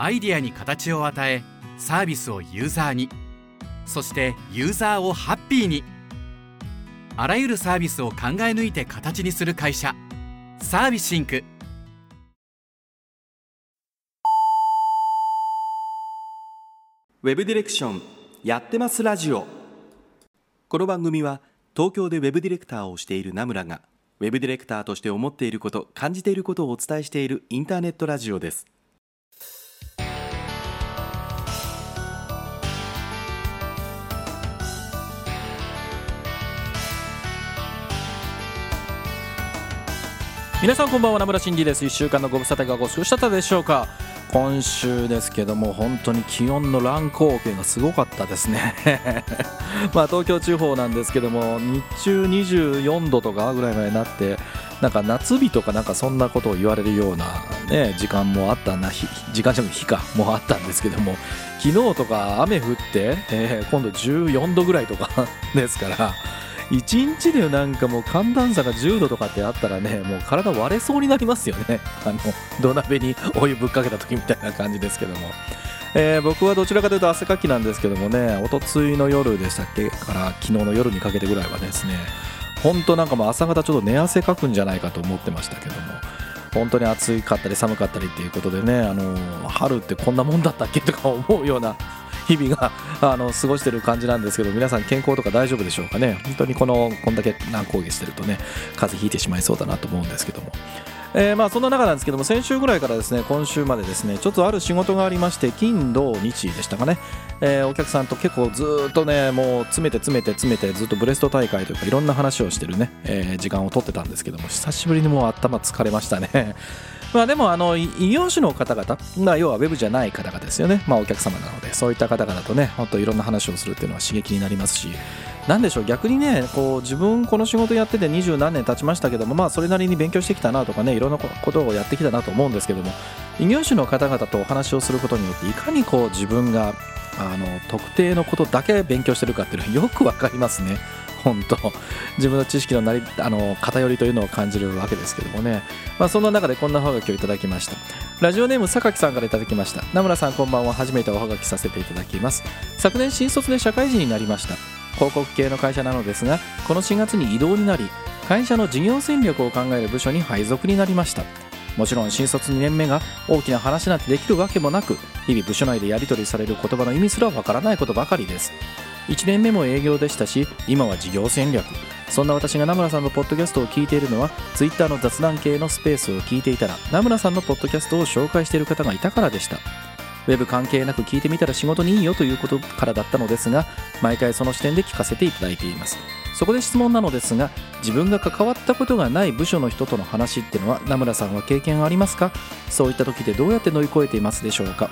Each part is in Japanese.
アイデアに形を与えサービスをユーザーに。そしてユーザーをハッピーに。あらゆるサービスを考え抜いて形にする会社。サービスインク。ウェブディレクションやってますラジオ。この番組は東京でウェブディレクターをしている名村がウェブディレクターとして思っていること感じていることをお伝えしているインターネットラジオです。皆さんこんばんは名村真司です。1週間のご無沙汰がご過ごしだったでしょうか。今週ですけども本当に気温の乱高下がすごかったですね。まあ東京地方なんですけども日中24度とかぐらいまでなってなんか夏日とかなんかそんなことを言われるような、ね、時間もあったな時間じゃなく日かもあったんですけども昨日とか雨降って、えー、今度14度ぐらいとか ですから1日でなんかもう寒暖差が10度とかってあったらねもう体割れそうになりますよね。あの土鍋にお湯ぶっかけた時みたいな感じですけども、えー、僕はどちらかというと汗かきなんですけどもねおとついの夜でしたっけから昨日の夜にかけてぐらいはですね本当なんかもう朝方ちょっと寝汗かくんじゃないかと思ってましたけども本当に暑かったり寒かったりっていうことでねあの春ってこんなもんだったっけとか思うような日々があの過ごしてる感じなんですけど皆さん健康とか大丈夫でしょうかね？本当にこのこんだけ乱高下してるとね風邪ひいてしまいそうだなと思うんですけども。えー、まあそんな中なんですけども先週ぐらいからですね今週までですねちょっとある仕事がありまして金土日でしたかね、えー、お客さんと結構ずっとねもう詰めて詰めて詰めてずっとブレスト大会というかいろんな話をしてるね、えー、時間を取ってたんですけども久しぶりにもう頭疲れましたね。まあ、でもあの異業種の方々、まあ、要はウェブじゃない方々ですよね、まあ、お客様なのでそういった方々とね本当いろんな話をするっていうのは刺激になりますし。なんでしょう逆にねこう自分この仕事やってて二十何年経ちましたけどもまあそれなりに勉強してきたなとかねいろんなことをやってきたなと思うんですけども異業種の方々とお話をすることによっていかにこう自分があの特定のことだけ勉強してるかっていうのはよくわかりますね。本当。自分の知識のなりあの偏りというのを感じるわけですけどもね、まあ、そんな中でこんなおはがきをいただきました。ラジオネーム榊さんからいただきました。名村さんこんばんは。初めておはがきさせていただきます。昨年新卒で社会人になりました。広告系の会社なのですがこの4月に異動になり会社の事業戦略を考える部署に配属になりました。もちろん新卒2年目が大きな話なんてできるわけもなく日々部署内でやり取りされる言葉の意味すらわからないことばかりです。1年目も営業でしたし今は事業戦略。そんな私が名村さんのポッドキャストを聞いているのは Twitter の雑談系のスペースを聞いていたら名村さんのポッドキャストを紹介している方がいたからでした。ウェブ関係なく聞いてみたら仕事にいいよということからだったのですが毎回その視点で聞かせていただいています。そこで質問なのですが自分が関わったことがない部署の人との話っていうのは名村さんは経験ありますか？そういった時でどうやって乗り越えていますでしょうか？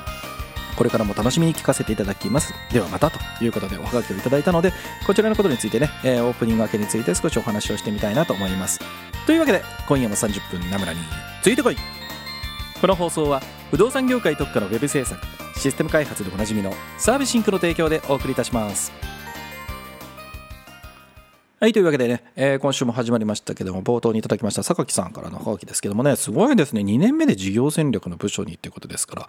これからも楽しみに聞かせていただきます。ではまたということでおはがきをいただいたのでこちらのことについてね、えー、オープニング明けについて少しお話をしてみたいなと思います。というわけで今夜も30分名村についてこい。この放送は不動産業界特化のウェブ制作システム開発でおなじみのサービスシンクの提供でお送りいたします。はい、というわけでね、えー、今週も始まりましたけども、冒頭にいただきました榊さんからのハガキですけどもね、すごいですね、2年目で事業戦略の部署にっていうことですから、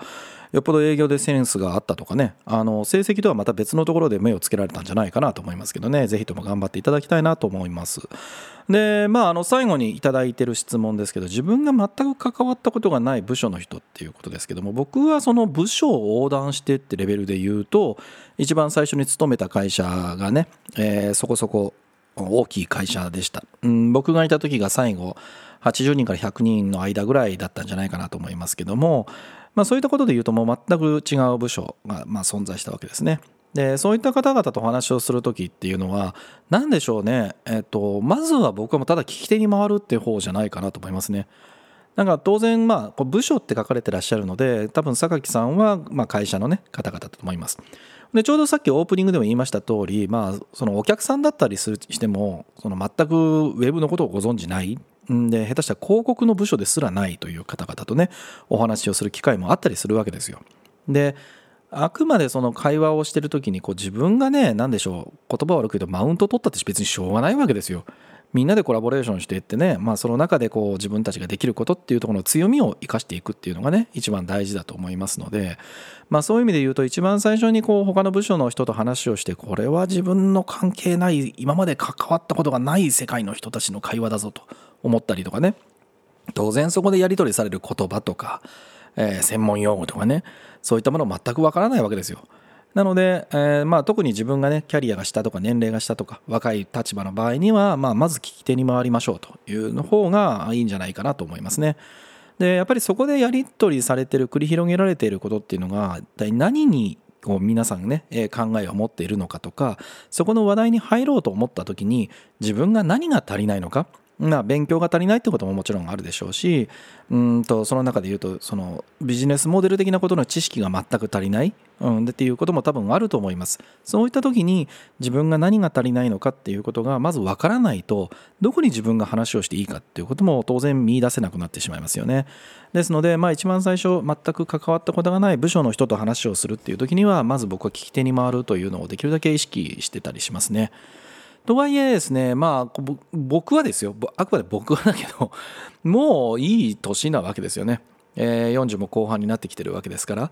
よっぽど営業でセンスがあったとかね、あの成績とはまた別のところで目をつけられたんじゃないかなと思いますけどね、ぜひとも頑張っていただきたいなと思います。で、まあ、あの最後にいただいてる質問ですけど、自分が全く関わったことがない部署の人っていうことですけども、僕はその部署を横断してってレベルで言うと、一番最初に勤めた会社がね、えー、そこそこ大きい会社でした、うん、僕がいた時が最後80人から100人の間ぐらいだったんじゃないかなと思いますけども、まあ、そういったことで言うともう全く違う部署がま存在したわけですね。でそういった方々とお話をする時っていうのは何でしょうね、えっと、まずは僕はもうただ聞き手に回るっていう方じゃないかなと思いますね。なんか当然まあ部署って書かれてらっしゃるので多分榊さんはま会社のね方々だと思います。でちょうどさっきオープニングでも言いました通り、まあ、そのお客さんだったりするしてもその全くウェブのことをご存じないで下手したら広告の部署ですらないという方々とねお話をする機会もあったりするわけですよ。であくまでその会話をしてる時にこう自分がね何でしょう言葉悪く言うとマウント取ったって別にしょうがないわけですよ。みんなでコラボレーションしていってね、まあ、その中でこう自分たちができることっていうところの強みを生かしていくっていうのがね一番大事だと思いますので、まあ、そういう意味で言うと一番最初にこう他の部署の人と話をしてこれは自分の関係ない今まで関わったことがない世界の人たちの会話だぞと思ったりとかね当然そこでやり取りされる言葉とか、えー、専門用語とかねそういったもの全くわからないわけですよ。なので、えー、まあ、特に自分がねキャリアが下とか年齢が下とか若い立場の場合には、まあ、まず聞き手に回りましょうというの方がいいんじゃないかなと思いますね。でやっぱりそこでやり取りされてる繰り広げられていることっていうのが一体何にこう皆さんね、え考えを持っているのかとかそこの話題に入ろうと思った時に自分が何が足りないのかまあ、勉強が足りないってことももちろんあるでしょうしうんとその中で言うとそのビジネスモデル的なことの知識が全く足りない、うん、っていうことも多分あると思います。そういった時に自分が何が足りないのかっていうことがまず分からないとどこに自分が話をしていいかっていうことも当然見出せなくなってしまいますよね。ですのでまあ一番最初全く関わったことがない部署の人と話をするっていう時にはまず僕は聞き手に回るというのをできるだけ意識してたりしますね。とはいえですね、まあ、僕はですよ、あくまで僕はだけど、もういい年なわけですよね。えー、40も後半になってきてるわけですから、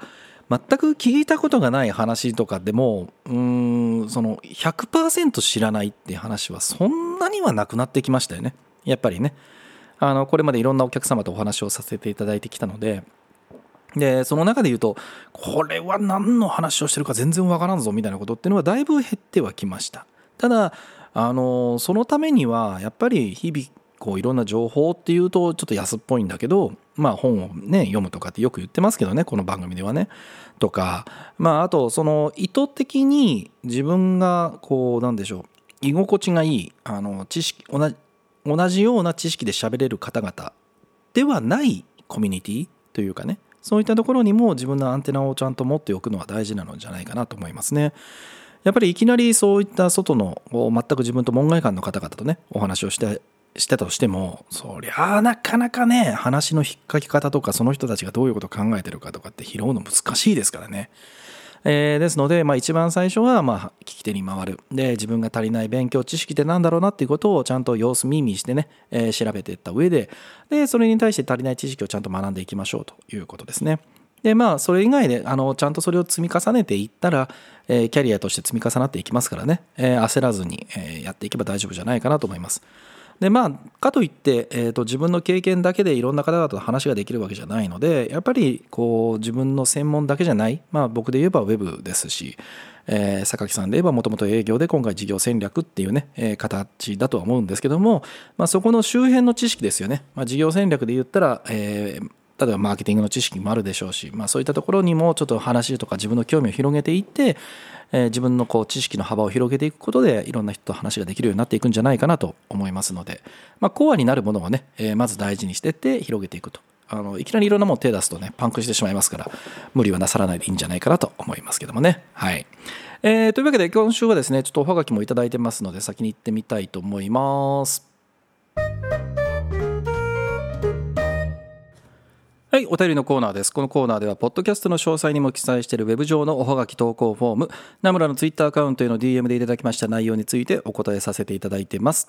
全く聞いたことがない話とかでも、うーん、その100%知らないっていう話はそんなにはなくなってきましたよね。やっぱりね。あの、これまでいろんなお客様とお話をさせていただいてきたので、で、その中で言うと、これは何の話をしてるか全然わからんぞみたいなことっていうのはだいぶ減ってはきました。ただ、あのそのためにはやっぱり日々こういろんな情報っていうとちょっと安っぽいんだけど、まあ、本をね読むとかってよく言ってますけどねこの番組ではね。とか、まあ、あとその意図的に自分がこうなんでしょう居心地がいいあの知識同じ同じような知識で喋れる方々ではないコミュニティというかねそういったところにも自分のアンテナをちゃんと持っておくのは大事なのじゃないかなと思いますね。やっぱりいきなりそういった外の全く自分と門外漢の方々とねお話をしてしてたとしてもそりゃあなかなかね話の引っかき方とかその人たちがどういうことを考えてるかとかって拾うの難しいですからね。えー、ですので、まあ、一番最初はまあ聞き手に回るで自分が足りない勉強知識って何だろうなっていうことをちゃんと様子見見してね、えー、調べていった上ででそれに対して足りない知識をちゃんと学んでいきましょうということですね。でまあそれ以外であのちゃんとそれを積み重ねていったら、えー、キャリアとして積み重なっていきますからね、えー、焦らずに、えー、やっていけば大丈夫じゃないかなと思います。でまあかといって、えーと、自分の経験だけでいろんな方々と話ができるわけじゃないのでやっぱりこう自分の専門だけじゃない、まあ、僕で言えばウェブですし、えー、榊さんで言えばもともと営業で今回事業戦略っていうね、えー、形だとは思うんですけども、まあ、そこの周辺の知識ですよね、まあ、事業戦略で言ったら、えー例えばマーケティングの知識もあるでしょうし、まあ、そういったところにもちょっと話とか自分の興味を広げていって、えー、自分のこう知識の幅を広げていくことでいろんな人と話ができるようになっていくんじゃないかなと思いますので、まあ、コアになるものをね、えー、まず大事にしていって広げていくと。あのいきなりいろんなもの手出すとねパンクしてしまいますから無理はなさらないでいいんじゃないかなと思いますけどもね。はい、えー、というわけで今週はですねちょっとおはがきもいただいてますので先に行ってみたいと思います。はい、お便りのコーナーです。このコーナーでは、ポッドキャストの詳細にも記載しているウェブ上のおはがき投稿フォーム、ナムラのツイッターアカウントへの DM でいただきました内容についてお答えさせていただいています。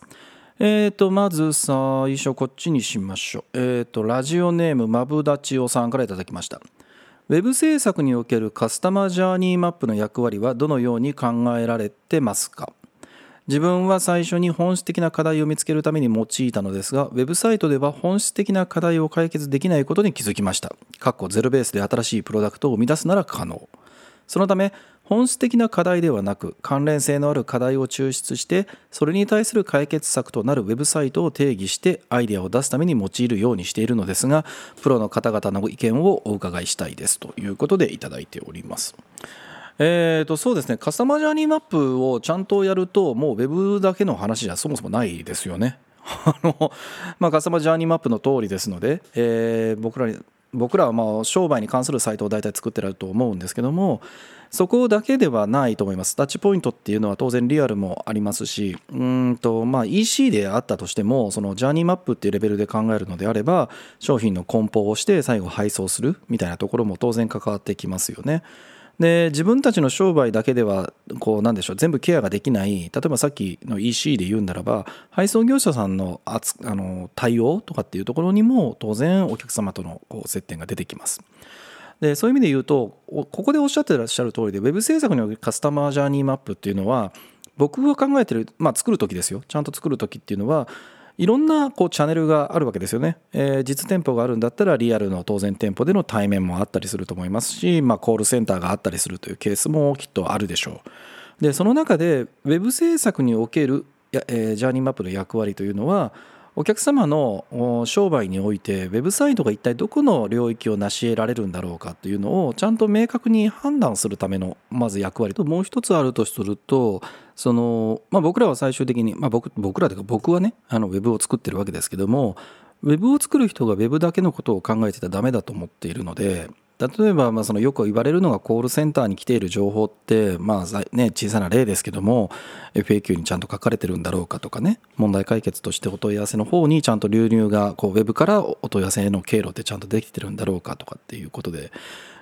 えーと、まず最初こっちにしましょう。えーと、ラジオネームまぶだちおさんからいただきました。ウェブ制作におけるカスタマージャーニーマップの役割はどのように考えられてますか？自分は最初に本質的な課題を見つけるために用いたのですが、ウェブサイトでは本質的な課題を解決できないことに気づきました。かっこゼロベースで新しいプロダクトを生み出すなら可能。そのため、本質的な課題ではなく、関連性のある課題を抽出して、それに対する解決策となるウェブサイトを定義して、アイデアを出すために用いるようにしているのですが、プロの方々の意見をお伺いしたいですということでいただいております。えーとそうですねカスタマージャーニーマップをちゃんとやるともうウェブだけの話じゃそもそもないですよね。あのまあ、カスタマージャーニーマップの通りですので、えー、僕ら僕らはまあ商売に関するサイトを大体作ってると思うんですけどもそこだけではないと思いますタッチポイントっていうのは当然リアルもありますしうんとまあ EC であったとしてもそのジャーニーマップっていうレベルで考えるのであれば商品の梱包をして最後配送するみたいなところも当然関わってきますよね。で自分たちの商売だけではこうなんでしょう全部ケアができない例えばさっきの EC で言うならば配送業者さんのあの対応とかっていうところにも当然お客様とのこう接点が出てきます。でそういう意味で言うとここでおっしゃってらっしゃる通りで Web 制作におけるカスタマージャーニーマップっていうのは僕が考えてる、まあ、作る時ですよちゃんと作る時っていうのはいろんなこうチャンネルがあるわけですよね、えー、実店舗があるんだったらリアルの当然店舗での対面もあったりすると思いますし、まあ、コールセンターがあったりするというケースもきっとあるでしょう。でその中でウェブ制作における、えー、ジャーニーマップの役割というのはお客様の商売においてウェブサイトが一体どこの領域を成し得られるんだろうかというのをちゃんと明確に判断するためのまず役割ともう一つあるとするとその、まあ、僕らは最終的に、まあ僕、僕らというか僕はねあのウェブを作ってるわけですけどもウェブを作る人がウェブだけのことを考えてたらダメだと思っているので例えばまあそのよく言われるのがコールセンターに来ている情報ってまあね小さな例ですけども FAQ にちゃんと書かれてるんだろうかとかね問題解決としてお問い合わせの方にちゃんと流入がこうウェブからお問い合わせへの経路ってちゃんとできてるんだろうかとかっていうことで、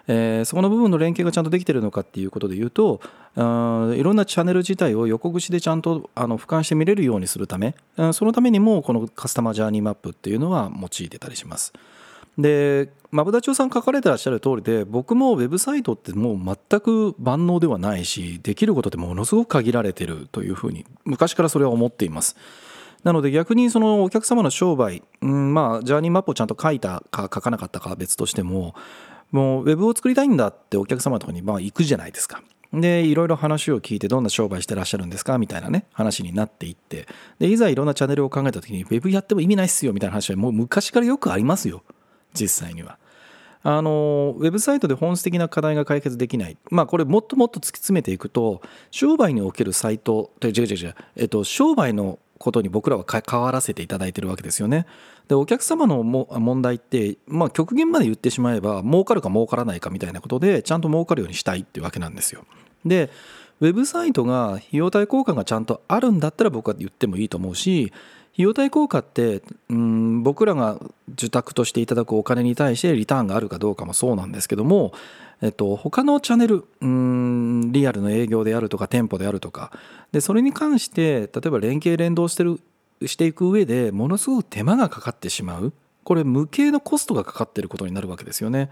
えー、そこの部分の連携がちゃんとできてるのかっていうことで言うとあいろんなチャンネル自体を横串でちゃんとあの俯瞰して見れるようにするためそのためにもこのカスタマージャーニーマップっていうのは用いてたりします。でマブダチョウさん書かれてらっしゃる通りで僕もウェブサイトってもう全く万能ではないしできることってものすごく限られてるというふうに昔からそれは思っています。なので逆にそのお客様の商売、うん、まあジャーニーマップをちゃんと書いたか書かなかったかは別としてももうウェブを作りたいんだってお客様のとこにまあ行くじゃないですか。でいろいろ話を聞いてどんな商売してらっしゃるんですか？みたいなね話になっていって。でいざいろんなチャンネルを考えた時にウェブやっても意味ないっすよみたいな話はもう昔からよくありますよ。実際には。あのウェブサイトで本質的な課題が解決できない、まあ、これもっともっと突き詰めていくと商売におけるサイト違う違う違う、えっと、商売のことに僕らは関わらせていただいてるわけですよね。でお客様のも問題って、まあ、極限まで言ってしまえば儲かるか儲からないかみたいなことでちゃんと儲かるようにしたいっていうわけなんですよ。でウェブサイトが費用対効果がちゃんとあるんだったら僕は言ってもいいと思うし費用対効果ってうん僕らが受託としていただくお金に対してリターンがあるかどうかもそうなんですけども、えっと、他のチャンネルうんリアルの営業であるとか店舗であるとかでそれに関して例えば連携連動してるしていく上でものすごく手間がかかってしまうこれ無形のコストがかかっていることになるわけですよね。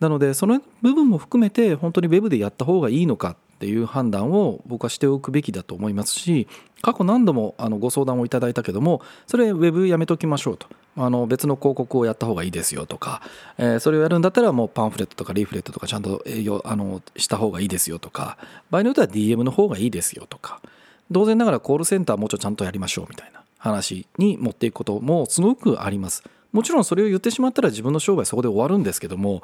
なのでその部分も含めて本当に Web でやった方がいいのかっていう判断を僕はしておくべきだと思いますし過去何度もあのご相談をいただいたけどもそれウェブやめときましょうと。あの別の広告をやった方がいいですよとか、えー、それをやるんだったらもうパンフレットとかリーフレットとかちゃんと営業あのした方がいいですよとか場合によっては DM の方がいいですよとか当然ながらコールセンターもうちょっとちゃんとやりましょうみたいな話に持っていくこともすごくあります。もちろんそれを言ってしまったら自分の商売そこで終わるんですけども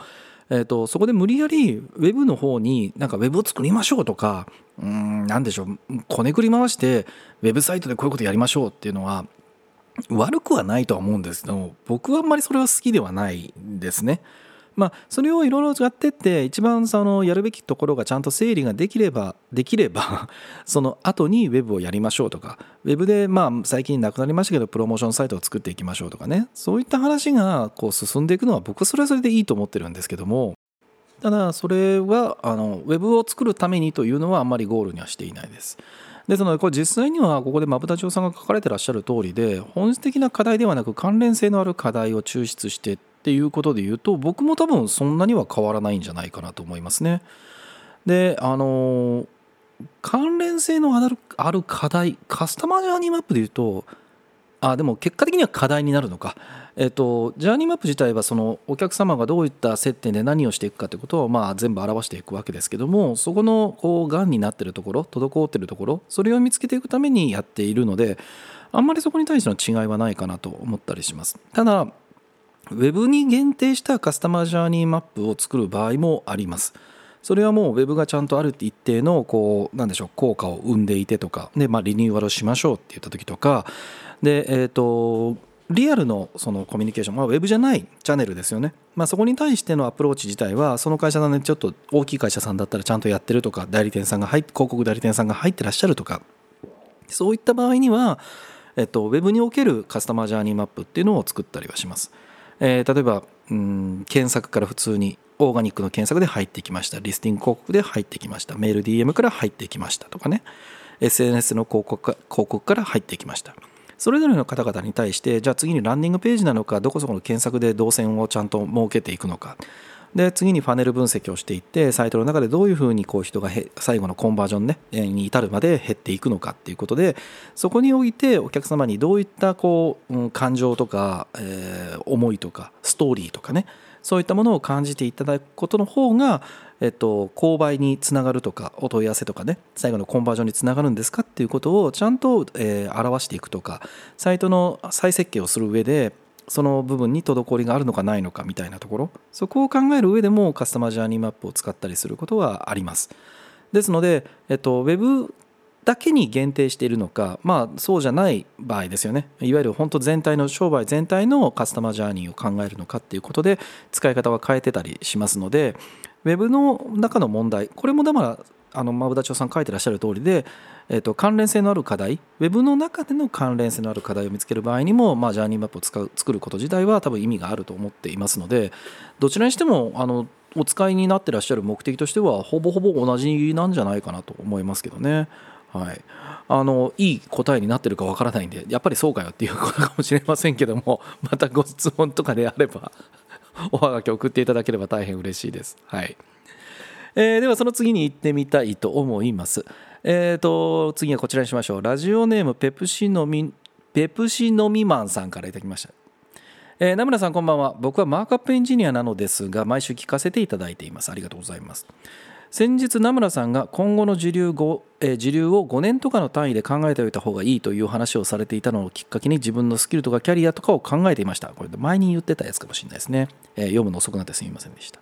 えーと、そこで無理やりウェブの方になんかウェブを作りましょうとかうん何でしょうこねくり回してウェブサイトでこういうことやりましょうっていうのは悪くはないとは思うんですけど僕はあんまりそれは好きではないですね。まあ、それをいろいろやってって一番そのやるべきところがちゃんと整理ができれば できればその後にウェブをやりましょうとかウェブでまあ最近なくなりましたけどプロモーションサイトを作っていきましょうとかねそういった話がこう進んでいくのは僕はそれはそれでいいと思ってるんですけどもただそれはあのウェブを作るためにというのはあんまりゴールにはしていないです。ですのでこれ実際にはここでまぶたちょうさんが書かれてらっしゃる通りで本質的な課題ではなく関連性のある課題を抽出してっていうことで言うと僕も多分そんなには変わらないんじゃないかなと思いますね。であの関連性のあるある課題カスタマージャーニーマップで言うとあでも結果的には課題になるのか、えっと、ジャーニーマップ自体はそのお客様がどういった接点で何をしていくかということをまあ全部表していくわけですけどもそこのこうがんになってるところ滞ってるところそれを見つけていくためにやっているのであんまりそこに対しての違いはないかなと思ったりします。ただウェブに限定したカスタマージャーニーマップを作る場合もあります。それはもうウェブがちゃんとある一定のこうなんでしょう効果を生んでいてとかで、まあ、リニューアルしましょうって言った時とかで、えーと、リアルのそのコミュニケーション、まあ、ウェブじゃないチャンネルですよね、まあ、そこに対してのアプローチ自体はその会社のねちょっと大きい会社さんだったらちゃんとやってるとか代理店さんが入広告代理店さんが入ってらっしゃるとかそういった場合には、えっと、ウェブにおけるカスタマージャーニーマップっていうのを作ったりはします。えー、例えばうん検索から普通にオーガニックの検索で入ってきました。リスティング広告で入ってきました。メール DM から入ってきましたとかね。SNS の広告か広告から入ってきました。それぞれの方々に対してじゃあ次にランニングページなのかどこそこの検索で動線をちゃんと設けていくのか。で次にファネル分析をしていってサイトの中でどういうふうにこう人が最後のコンバージョン、ね、に至るまで減っていくのかっていうことでそこにおいてお客様にどういったこう、感情とか、えー、思いとかストーリーとかねそういったものを感じていただくことの方が、えっと、購買につながるとかお問い合わせとかね最後のコンバージョンにつながるんですかっていうことをちゃんと、えー、表していくとかサイトの再設計をする上でその部分に滞りがあるのかないのかみたいなところ。そこを考える上でもカスタマージャーニーマップを使ったりすることはあります。ですので、えっと、ウェブだけに限定しているのか、まあ、そうじゃない場合ですよね。いわゆる本当全体の商売全体のカスタマージャーニーを考えるのかっていうことで使い方は変えてたりしますのでウェブの中の問題これもだからあの馬田町さん書いてらっしゃる通りで、えー、と関連性のある課題ウェブの中での関連性のある課題を見つける場合にも、まあ、ジャーニーマップを使う作ること自体は多分意味があると思っていますのでどちらにしてもあのお使いになってらっしゃる目的としてはほぼほぼ同じなんじゃないかなと思いますけどね。はい、あのいい答えになってるかわからないんでやっぱりそうかよっていうことかもしれませんけどもまたご質問とかであればおはがき送っていただければ大変嬉しいです。はいえー、ではその次に行ってみたいと思います。えーと、次はこちらにしましょう。ラジオネームペプシのみペプシのみマンさんからいただきました。えー、名村さんこんばんは。僕はマークアップエンジニアなのですが、毎週聞かせていただいています。ありがとうございます。先日名村さんが今後の時流えー、時流を5年とかの単位で考えておいた方がいいという話をされていたのをきっかけに自分のスキルとかキャリアとかを考えていました。これ前に言ってたやつかもしれないですね。えー、読むの遅くなってすみませんでした。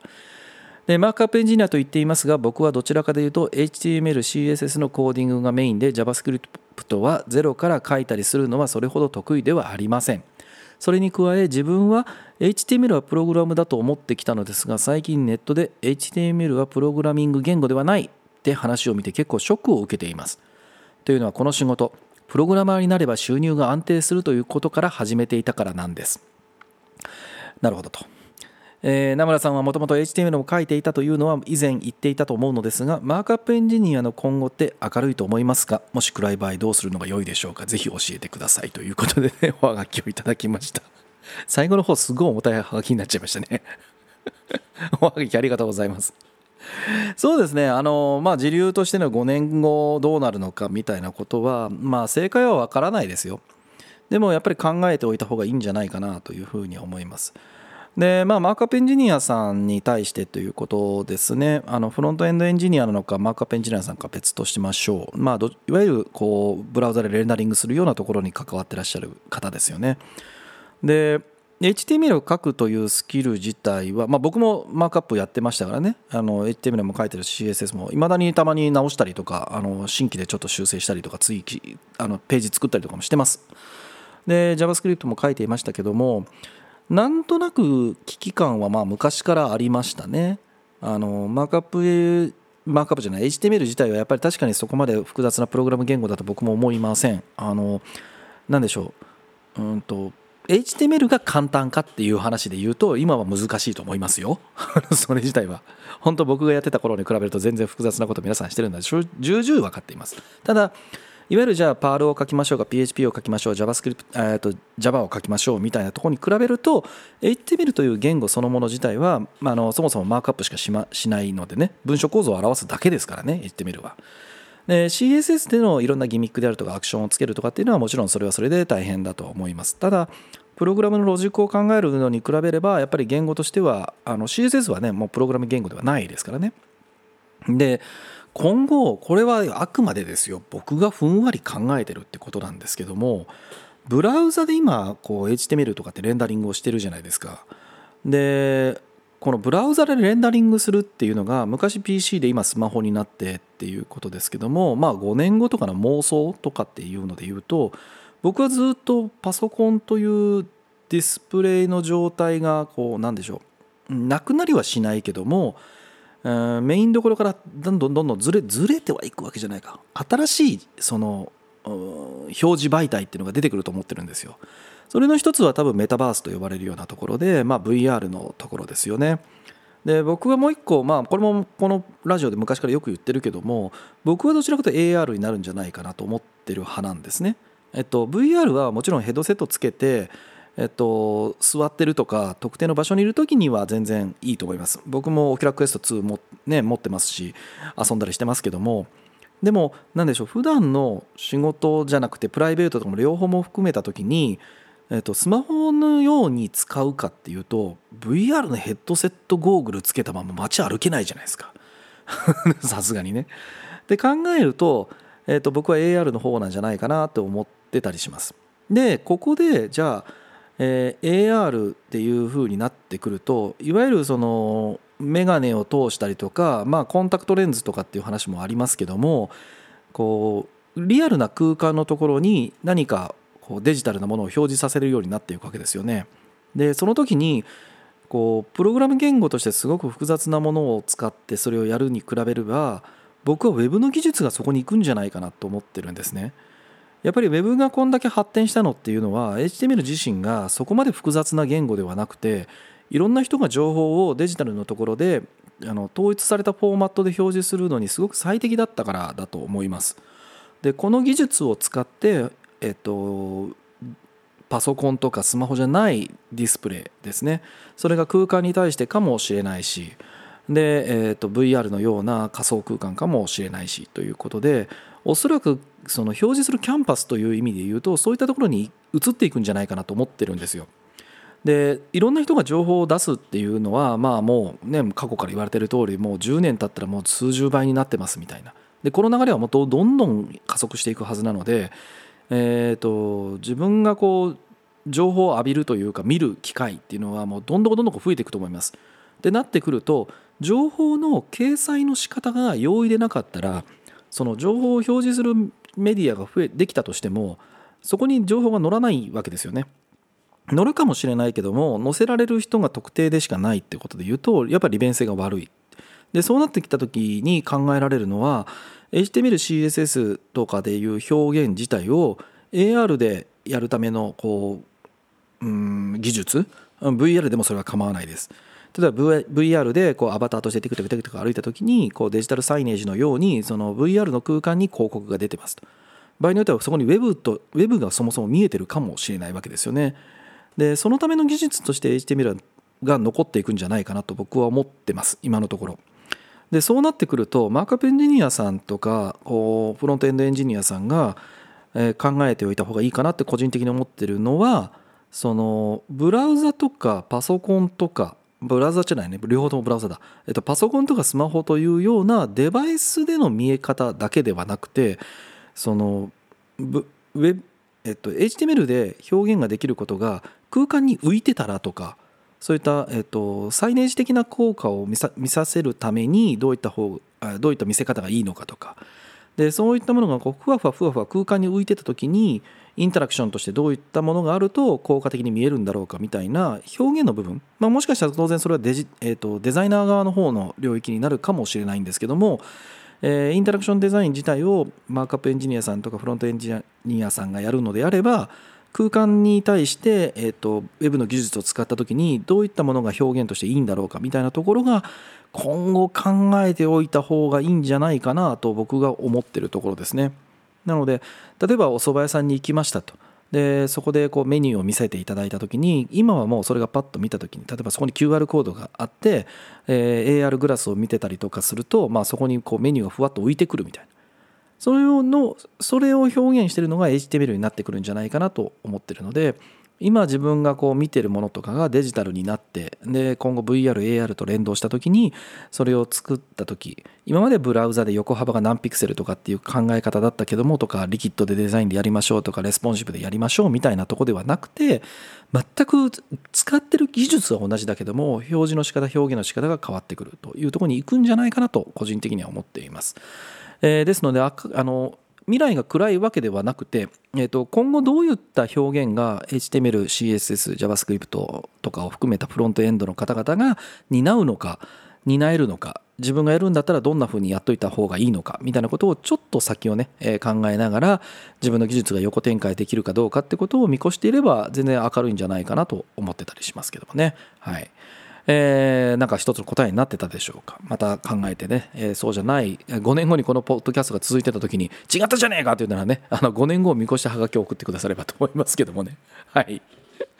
でマークアップエンジニアと言っていますが僕はどちらかというと HTML、CSS のコーディングがメインで JavaScript はゼロから書いたりするのはそれほど得意ではありません。それに加え自分は HTML はプログラムだと思ってきたのですが最近ネットで HTML はプログラミング言語ではないって話を見て結構ショックを受けています。というのはこの仕事プログラマーになれば収入が安定するということから始めていたからなんです。なるほどと。えー、名村さんはもともと HTML を書いていたというのは以前言っていたと思うのですがマークアップエンジニアの今後って明るいと思いますか？もし暗い場合どうするのが良いでしょうか？ぜひ教えてくださいということでねおはがきをいただきました。最後の方すごい重たいはがきになっちゃいましたね。おはがきありがとうございます。そうですね。あのまあ時流としての5年後どうなるのかみたいなことはまあ正解はわからないですよ。でもやっぱり考えておいた方がいいんじゃないかなというふうに思います。でまあ、マークアップエンジニアさんに対してということですね、あのフロントエンドエンジニアなのか、マークアップエンジニアさんか別としましょう、まあ、いわゆるこうブラウザでレンダリングするようなところに関わってらっしゃる方ですよね。で HTML を書くというスキル自体は、まあ、僕もマークアップやってましたからねあの、HTML も書いてるし CSS も、いまだにたまに直したりとか、あの新規でちょっと修正したりとか、追記あのページ作ったりとかもしてます。で、JavaScript も書いていましたけども、なんとなく危機感はまあ昔からありましたね。あのマークアップマークアップじゃない HTML 自体はやっぱり確かにそこまで複雑なプログラム言語だと僕も思いません。あの何でしょう。うんと HTML が簡単かっていう話で言うと今は難しいと思いますよ。それ自体は。本当僕がやってた頃に比べると全然複雑なこと皆さんしてるんだ。重々分かっています。ただいわゆるじゃあパールを書きましょうか PHP を書きましょう JavaScript、えー、と Java を書きましょうみたいなところに比べると HTML という言語そのもの自体は、まあ、あのそもそもマークアップしかし,、ま、しないのでね文章構造を表すだけですからね HTML は。で CSS でのいろんなギミックであるとかアクションをつけるとかっていうのはもちろんそれはそれで大変だと思いますただプログラムのロジックを考えるのに比べればやっぱり言語としてはあの CSS はねもうプログラム言語ではないですからねで今後これはあくまでですよ。僕がふんわり考えてるってことなんですけどもブラウザで今こう HTML とかってレンダリングをしてるじゃないですか。でこのブラウザでレンダリングするっていうのが昔 PC で今スマホになってっていうことですけどもまあ5年後とかの妄想とかっていうので言うと僕はずっとパソコンというディスプレイの状態がこうなんでしょう。なくなりはしないけどもメインどころからどんどんどんどんずれずれてはいくわけじゃないか。新しいその表示媒体っていうのが出てくると思ってるんですよ。それの一つは多分メタバースと呼ばれるようなところで、まあ、VR のところですよね。で僕はもう一個、まあ、これもこのラジオで昔からよく言ってるけども僕はどちらかというと AR になるんじゃないかなと思ってる派なんですね。えっと、VR はもちろんヘッドセットつけて、えっと、座ってるとか特定の場所にいる時には全然いいと思います僕もオキュラスクエスト2も、ね、持ってますし遊んだりしてますけどもでも何でしょう普段の仕事じゃなくてプライベートとかも両方も含めた時に、えっと、スマホのように使うかっていうと VR のヘッドセットゴーグルつけたまま街歩けないじゃないですか さすがにね。で考えると,、えっと僕は AR の方なんじゃないかなと思ってたりします。でここでじゃあえー、AR っていう風になってくるといわゆるその眼鏡を通したりとか、まあ、コンタクトレンズとかっていう話もありますけどもこうリアルな空間のところに何かこうデジタルなものを表示させるようになっていくわけですよね。でその時にこうプログラム言語としてすごく複雑なものを使ってそれをやるに比べれば僕は Web の技術がそこに行くんじゃないかなと思ってるんですね。やっぱり Web がこんだけ発展したのっていうのは HTML 自身がそこまで複雑な言語ではなくていろんな人が情報をデジタルのところであの統一されたフォーマットで表示するのにすごく最適だったからだと思います。でこの技術を使って、えっと、パソコンとかスマホじゃないディスプレイですねそれが空間に対してかもしれないしで、えー、と VR のような仮想空間かもしれないしということでおそらくその表示するキャンパスという意味で言うとそういったところに移っていくんじゃないかなと思ってるんですよ。でいろんな人が情報を出すっていうのはまあもうね過去から言われてる通りもう10年経ったらもう数十倍になってますみたいなでこの流れはもっとどんどん加速していくはずなので、えーと、自分がこう情報を浴びるというか見る機会っていうのはもうどんどんどんどん増えていくと思います。でなってくると情報の掲載の仕方が容易でなかったらその情報を表示するメディアが増えできたとしてもそこに情報が載らないわけですよね。載るかもしれないけども載せられる人が特定でしかないってことで言うとやっぱり利便性が悪い。でそうなってきた時に考えられるのは HTML、CSS とかでいう表現自体を AR でやるためのこううん技術？VR でもそれは構わないです。例えば VR でこうアバターとしてテクテクテクテク歩いた時にこうデジタルサイネージのようにその VR の空間に広告が出てますと。場合によってはそこに Web と Web がそもそも見えてるかもしれないわけですよね。でそのための技術として HTML が残っていくんじゃないかなと僕は思ってます。今のところ。でそうなってくるとマークアップエンジニアさんとかこうフロントエンドエンジニアさんが考えておいた方がいいかなって個人的に思ってるのはそのブラウザとかパソコンとかブラウザじゃないね。両方ともブラウザだ、えっと、パソコンとかスマホというようなデバイスでの見え方だけではなくてそのウェえっと、HTML で表現ができることが空間に浮いてたらとかそういった、えっと、サイネージ的な効果を見さ見させるためにどういった方どういった見せ方がいいのかとか。でそういったものがこうふわふわふわふわ空間に浮いてた時にインタラクションとしてどういったものがあると効果的に見えるんだろうかみたいな表現の部分、まあ、もしかしたら当然それはデジ、えーと、デザイナー側の方の領域になるかもしれないんですけども、えー、インタラクションデザイン自体をマークアップエンジニアさんとかフロントエンジニアさんがやるのであれば空間に対して、えーと、ウェブの技術を使った時にどういったものが表現としていいんだろうかみたいなところが今後考えておいた方がいいんじゃないかなと僕が思ってるところですね。なので例えばお蕎麦屋さんに行きましたと。でそこでこうメニューを見せていただいた時に今はもうそれがパッと見た時に例えばそこに QR コードがあって、えー、AR グラスを見てたりとかすると、まあ、そこにこうメニューがふわっと浮いてくるみたいな。それをのそれを表現しているのが HTML になってくるんじゃないかなと思ってるので今自分がこう見てるものとかがデジタルになってで今後 VR、AR と連動した時にそれを作った時今までブラウザで横幅が何ピクセルとかっていう考え方だったけどもとかリキッドでデザインでやりましょうとかレスポンシブでやりましょうみたいなとこではなくて全く使ってる技術は同じだけども表示の仕方表現の仕方が変わってくるというとこに行くんじゃないかなと個人的には思っています。え、ですのであの未来が暗いわけではなくて、えー、と今後どういった表現が HTML、CSS、JavaScript とかを含めたフロントエンドの方々が担うのか担えるのか自分がやるんだったらどんなふうにやっといた方がいいのかみたいなことをちょっと先をね、えー、考えながら自分の技術が横展開できるかどうかってことを見越していれば全然明るいんじゃないかなと思ってたりしますけどもね。はいえー、なんか一つの答えになってたでしょうか。また考えてね、えー、そうじゃない。5年後にこのポッドキャストが続いてた時に違ったじゃねえかって言うならねあの5年後を見越してハガキを送ってくださればと思いますけどもね。はい。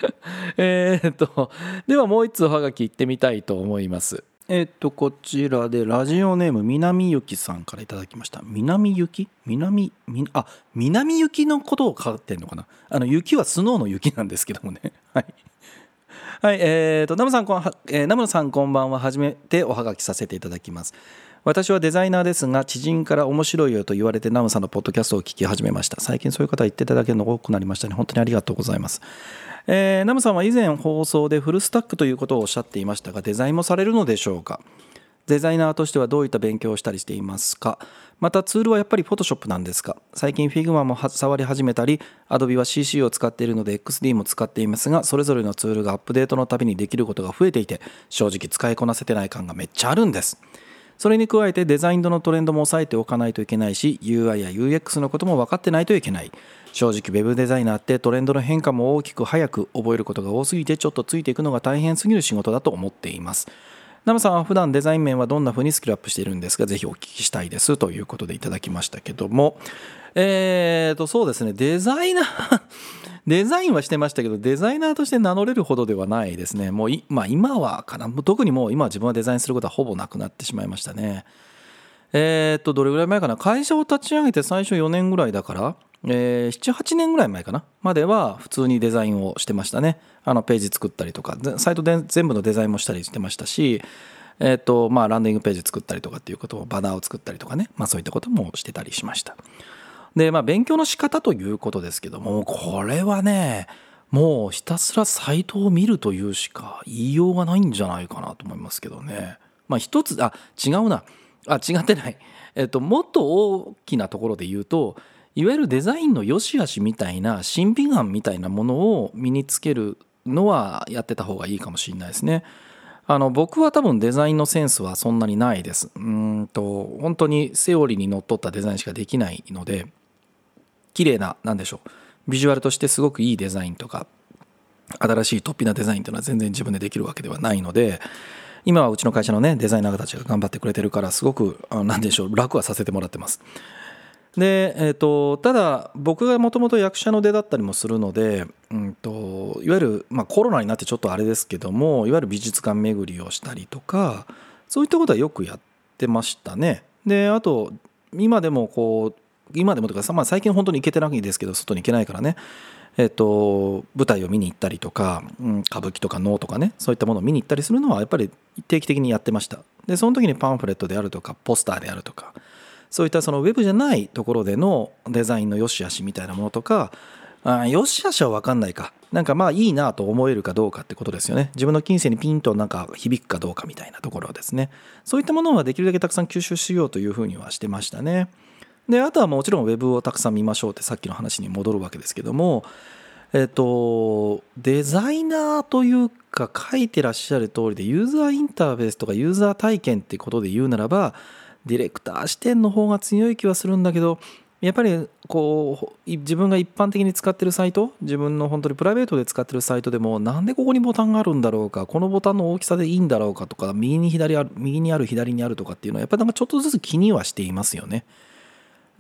えっとではもう一通はがき行ってみたいと思います。えっとこちらでラジオネーム南ゆきさんからいただきました。南ゆき南みあ南ゆきのことを書いてんのかな？あの雪はスノーの雪なんですけどもね。はい。はい、えーと、ナムさんこん、えー、ナムさんこんばんは。初めておはがきさせていただきます。私はデザイナーですが、知人から面白いよと言われてナムさんのポッドキャストを聞き始めました。最近そういう方言っていただけるのが多くなりましたね。本当にありがとうございます。えー、ナムさんは以前放送でフルスタックということをおっしゃっていましたが、デザインもされるのでしょうか？デザイナーとしてはどういった勉強をしたりしていますか？またツールはやっぱり Photoshop なんですか？最近 Figma も触り始めたり Adobe は CC を使っているので XD も使っていますがそれぞれのツールがアップデートのたびにできることが増えていて正直使いこなせてない感がめっちゃあるんです。それに加えてデザインのトレンドも押さえておかないといけないし UI や UX のことも分かってないといけない。正直 Web デザイナーってトレンドの変化も大きく早く覚えることが多すぎてちょっとついていくのが大変すぎる仕事だと思っています。ナムさんは普段デザイン面はどんな風にスキルアップしているんですか？ぜひお聞きしたいですということでいただきましたけども。えーとそうですね。デザイナー デザインはしてましたけどデザイナーとして名乗れるほどではないですね。もうまあ、今はかな。特にもう今自分はデザインすることはほぼなくなってしまいましたね。えー、とどれぐらい前かな？会社を立ち上げて最初4年ぐらいだからえー、78年ぐらい前かなまでは普通にデザインをしてましたね。あのページ作ったりとか。サイトで全部のデザインもしたりしてましたしえーとまあ、ランディングページ作ったりとかっていうことをバナーを作ったりとかね、まあ、そういったこともしてたりしました。でまあ勉強の仕方ということですけどもこれはねもうひたすらサイトを見るというしか言いようがないんじゃないかなと思いますけどね。まあ一つあ違うな。あ違ってない。えっ、ー、ともっと大きなところで言うといわゆるデザインの良し悪しみたいな審美眼みたいなものを身につけるのはやってた方がいいかもしれないですね。あの僕は多分デザインのセンスはそんなにないです。うんと本当にセオリーにのっとったデザインしかできないので綺麗な何でしょうビジュアルとしてすごくいいデザインとか新しい突飛なデザインというのは全然自分でできるわけではないので今はうちの会社のねデザイナーたちが頑張ってくれてるからすごく何でしょう楽はさせてもらってます。で、えーと、ただ僕がもともと役者の出だったりもするので、うんと、いわゆる、まあ、コロナになってちょっとあれですけどもいわゆる美術館巡りをしたりとかそういったことはよくやってましたね。であと今でもこう今でもとか、まあ、最近本当に行けてないんですけど外に行けないからねえーと、舞台を見に行ったりとか、うん、歌舞伎とか能とかねそういったものを見に行ったりするのはやっぱり定期的にやってましたでその時にパンフレットであるとかポスターであるとかそういったそのウェブじゃないところでのデザインの良し悪しみたいなものとかあ良し悪しは分かんないか。なんかまあいいなと思えるかどうかってことですよね。自分の金銭にピンとなんか響くかどうかみたいなところですね。そういったものはできるだけたくさん吸収しようというふうにはしてましたね。であとはもちろんウェブをたくさん見ましょうってさっきの話に戻るわけですけどもえっとデザイナーというか書いてらっしゃる通りでユーザーインターフェースとかユーザー体験ってことで言うならばディレクター視点の方が強い気はするんだけどやっぱりこう自分が一般的に使ってるサイト自分の本当にプライベートで使ってるサイトでもなんでここにボタンがあるんだろうかこのボタンの大きさでいいんだろうかとか右に左ある右にある左にあるとかっていうのはやっぱりなんかちょっとずつ気にはしていますよね。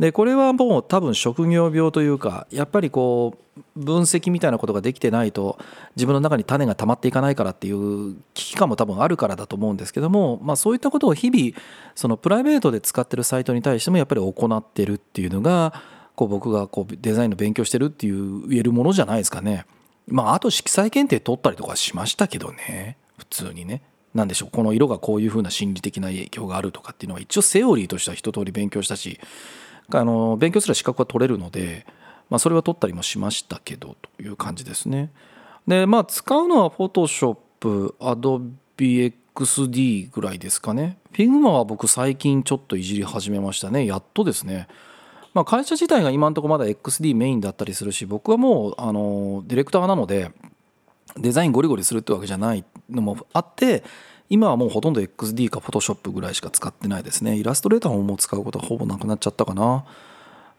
でこれはもう多分職業病というかやっぱりこう分析みたいなことができてないと自分の中に種が溜まっていかないからっていう危機感も多分あるからだと思うんですけども、まあ、そういったことを日々そのプライベートで使ってるサイトに対してもやっぱり行ってるっていうのがこう僕がこうデザインの勉強してるっていう言えるものじゃないですかね。まあ、あと色彩検定取ったりとかしましたけどね普通にね。何でしょうこの色がこういうふうな心理的な影響があるとかっていうのは一応セオリーとしては一通り勉強したしあの勉強すら資格は取れるので、まあ、それは取ったりもしましたけどという感じですね。でまあ使うのは Photoshop、Adobe XD ぐらいですかね。Figma は僕最近ちょっといじり始めましたね。やっとですね。まあ、会社自体が今のところまだ XD メインだったりするし僕はもうあのディレクターなのでデザインゴリゴリするってわけじゃないのもあって今はもうほとんど XD か Photoshop ぐらいしか使ってないですね。イラストレーターももう使うことはほぼなくなっちゃったかな。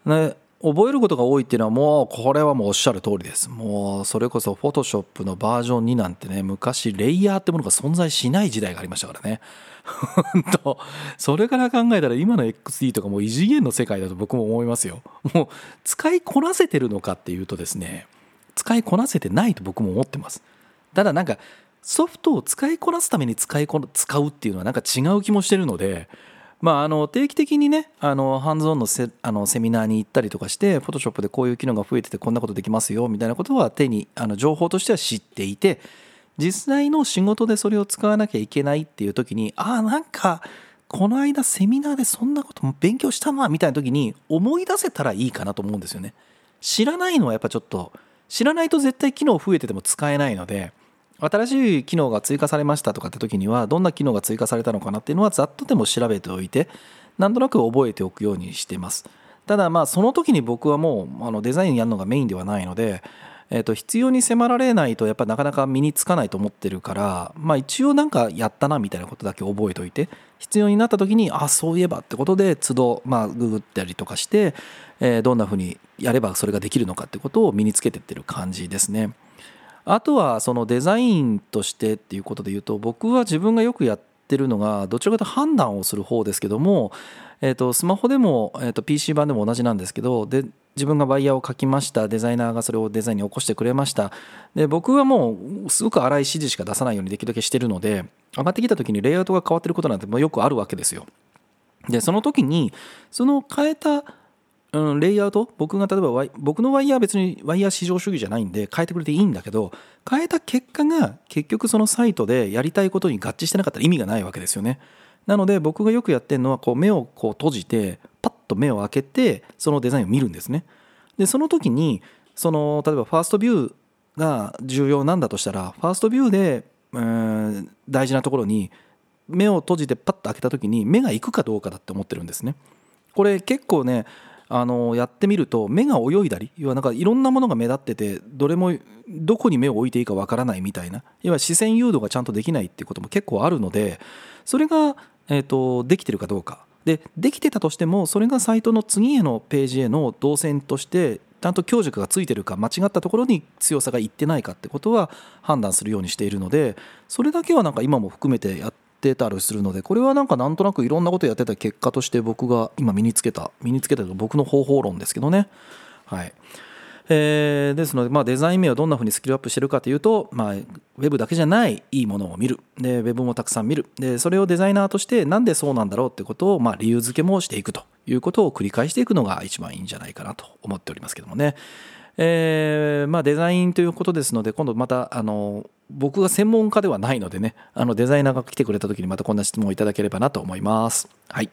で覚えることが多いっていうのはもうこれはもうおっしゃる通りです。もうそれこそ Photoshop のバージョン2なんてね昔レイヤーってものが存在しない時代がありましたからね。本当それから考えたら今の XD とかもう異次元の世界だと僕も思いますよ。もう使いこなせてるのかっていうとですね使いこなせてないと僕も思ってます。ただなんかソフトを使いこなすために使いこ使うっていうのはなんか違う気もしてるのでまあ、あの定期的にねあのハンズオンのセあのセミナーに行ったりとかしてフォトショップでこういう機能が増えててこんなことできますよみたいなことは手にあの情報としては知っていて実際の仕事でそれを使わなきゃいけないっていう時にああなんかこの間セミナーでそんなことも勉強したなみたいな時に思い出せたらいいかなと思うんですよね。知らないのはやっぱちょっと知らないと絶対機能増えてても使えないので新しい機能が追加されましたとかって時にはどんな機能が追加されたのかなっていうのはざっとでも調べておいてなんとなく覚えておくようにしてますただまあその時に僕はもうあのデザインやるのがメインではないので、えー、と必要に迫られないとやっぱなかなか身につかないと思ってるからまあ一応なんかやったなみたいなことだけ覚えておいて必要になった時にあそういえばってことで都度まあググったりとかして、え、どんな風にやればそれができるのかってことを身につけてってる感じですね。あとはそのデザインとしてっていうことで言うと僕は自分がよくやってるのがどちらかというと判断をする方ですけども、えー、とスマホでも、えー、と PC 版でも同じなんですけどで自分がバイヤーを書きました。デザイナーがそれをデザインに起こしてくれました。で僕はもうすごく荒い指示しか出さないようにできるだけしてるので上がってきた時にレイアウトが変わってることなんてもうよくあるわけですよ。でその時にその変えたうん、レイアウト？僕が例えば僕のワイヤーは別にワイヤー至上主義じゃないんで変えてくれていいんだけど変えた結果が結局そのサイトでやりたいことに合致してなかったら意味がないわけですよね。なので僕がよくやってるのはこう目をこう閉じてパッと目を開けてそのデザインを見るんですね。でその時にその例えばファーストビューが重要なんだとしたらファーストビューでうん大事なところに目を閉じてパッと開けた時に目が行くかどうかだって思ってるんですね。これ結構ねあのやってみると目が泳いだり要はなんかいろんなものが目立っててどれもどこに目を置いていいかわからないみたいな要は視線誘導がちゃんとできないっていうことも結構あるのでそれが、えーと、できてるかどうか。でできてたとしてもそれがサイトの次へのページへの動線としてちゃんと強弱がついてるか間違ったところに強さがいってないかってことは判断するようにしているのでそれだけはなんか今も含めてやってってたりするのでこれはなんかなんとなくいろんなことやってた結果として僕が今身につけた身につけた僕の方法論ですけどね。はい。えー、ですので、まあ、デザイン名をどんなふうにスキルアップしてるかというと、まあ、ウェブだけじゃないいいものを見る。でウェブもたくさん見る。でそれをデザイナーとしてなんでそうなんだろうってことを、まあ、理由付けもしていくということを繰り返していくのが一番いいんじゃないかなと思っておりますけどもね。えーまあ、デザインということですので今度またあの僕が専門家ではないのでねあのデザイナーが来てくれた時にまたこんな質問をいただければなと思います。はい、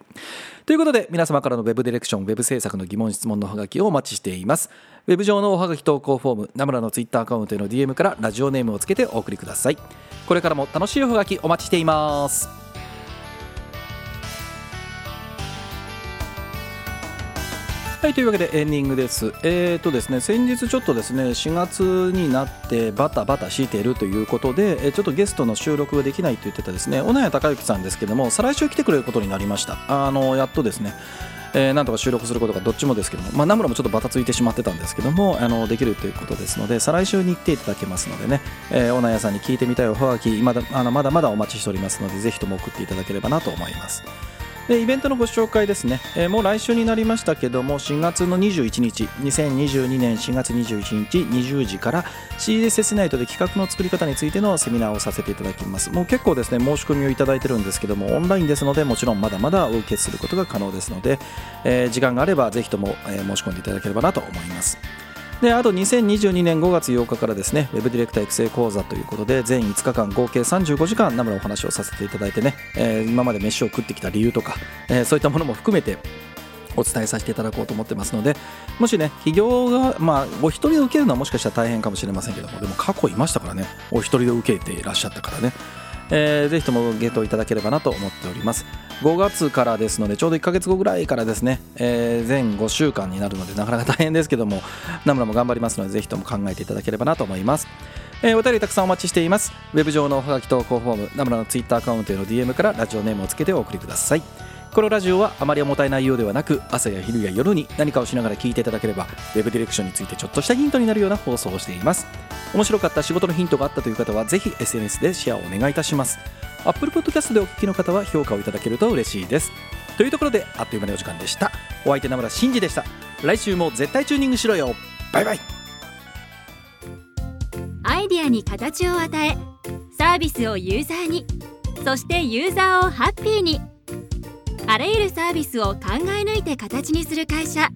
ということで皆様からの Web ディレクション Web 制作の疑問質問のハガキをお待ちしています。ウェブ上のおはがき投稿フォーム名村の Twitter アカウントへの DM からラジオネームをつけてお送りください。これからも楽しいおはがきお待ちしています。はいというわけでエンディングです。え、ー、とですね先日ちょっとですね4月になってバタバタしているということでえちょっとゲストの収録ができないと言ってたですね小野谷隆之さんですけども再来週来てくれることになりました。あのやっとですねえー、なんとか収録することがどっちもですけども、まあ、ナムラもちょっとバタついてしまってたんですけどもあのできるということですので再来週に来ていただけますのでね、えー、オナヤさんに聞いてみたいおはがきまだあのまだまだお待ちしておりますのでぜひとも送っていただければなと思います。でイベントのご紹介ですね、えー、もう来週になりましたけども4月の21日2022年4月21日20時から CSS ナイトで企画の作り方についてのセミナーをさせていただきます。もう結構ですね申し込みをいただいてるんですけどもオンラインですのでもちろんまだまだお受けすることが可能ですので、えー、時間があればぜひとも、え、申し込んでいただければなと思います。であと2022年5月8日からですねウェブディレクター育成講座ということで全5日間合計35時間生のお話をさせていただいてね、えー、今まで飯を食ってきた理由とか、えー、そういったものも含めてお伝えさせていただこうと思ってますのでもしね企業がまあお一人で受けるのはもしかしたら大変かもしれませんけどもでも過去いましたからねお一人で受けていらっしゃったからね。えー、ぜひともゲットいただければなと思っております。5月からですのでちょうど1ヶ月後ぐらいからですね、えー、全5週間になるのでなかなか大変ですけども ナムラも頑張りますのでぜひとも考えていただければなと思います。えー、お便りたくさんお待ちしています。ウェブ上のおはがき投稿フォームナムラのツイッターアカウントへの DM からラジオネームをつけてお送りください。このラジオはあまり重たい内容ではなく朝や昼や夜に何かをしながら聞いていただければウェブディレクションについてちょっとしたヒントになるような放送をしています。面白かった仕事のヒントがあったという方はぜひ SNS でシェアをお願いいたします。Apple Podcast でお聞きの方は評価をいただけると嬉しいです。というところであっという間にお時間でした。お相手名村真司でした。来週も絶対チューニングしろよ。バイバイ。アイディアに形を与えサービスをユーザーにそしてユーザーをハッピーに。あらゆるサービスを考え抜いて形にする会社。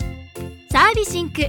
サービシンク。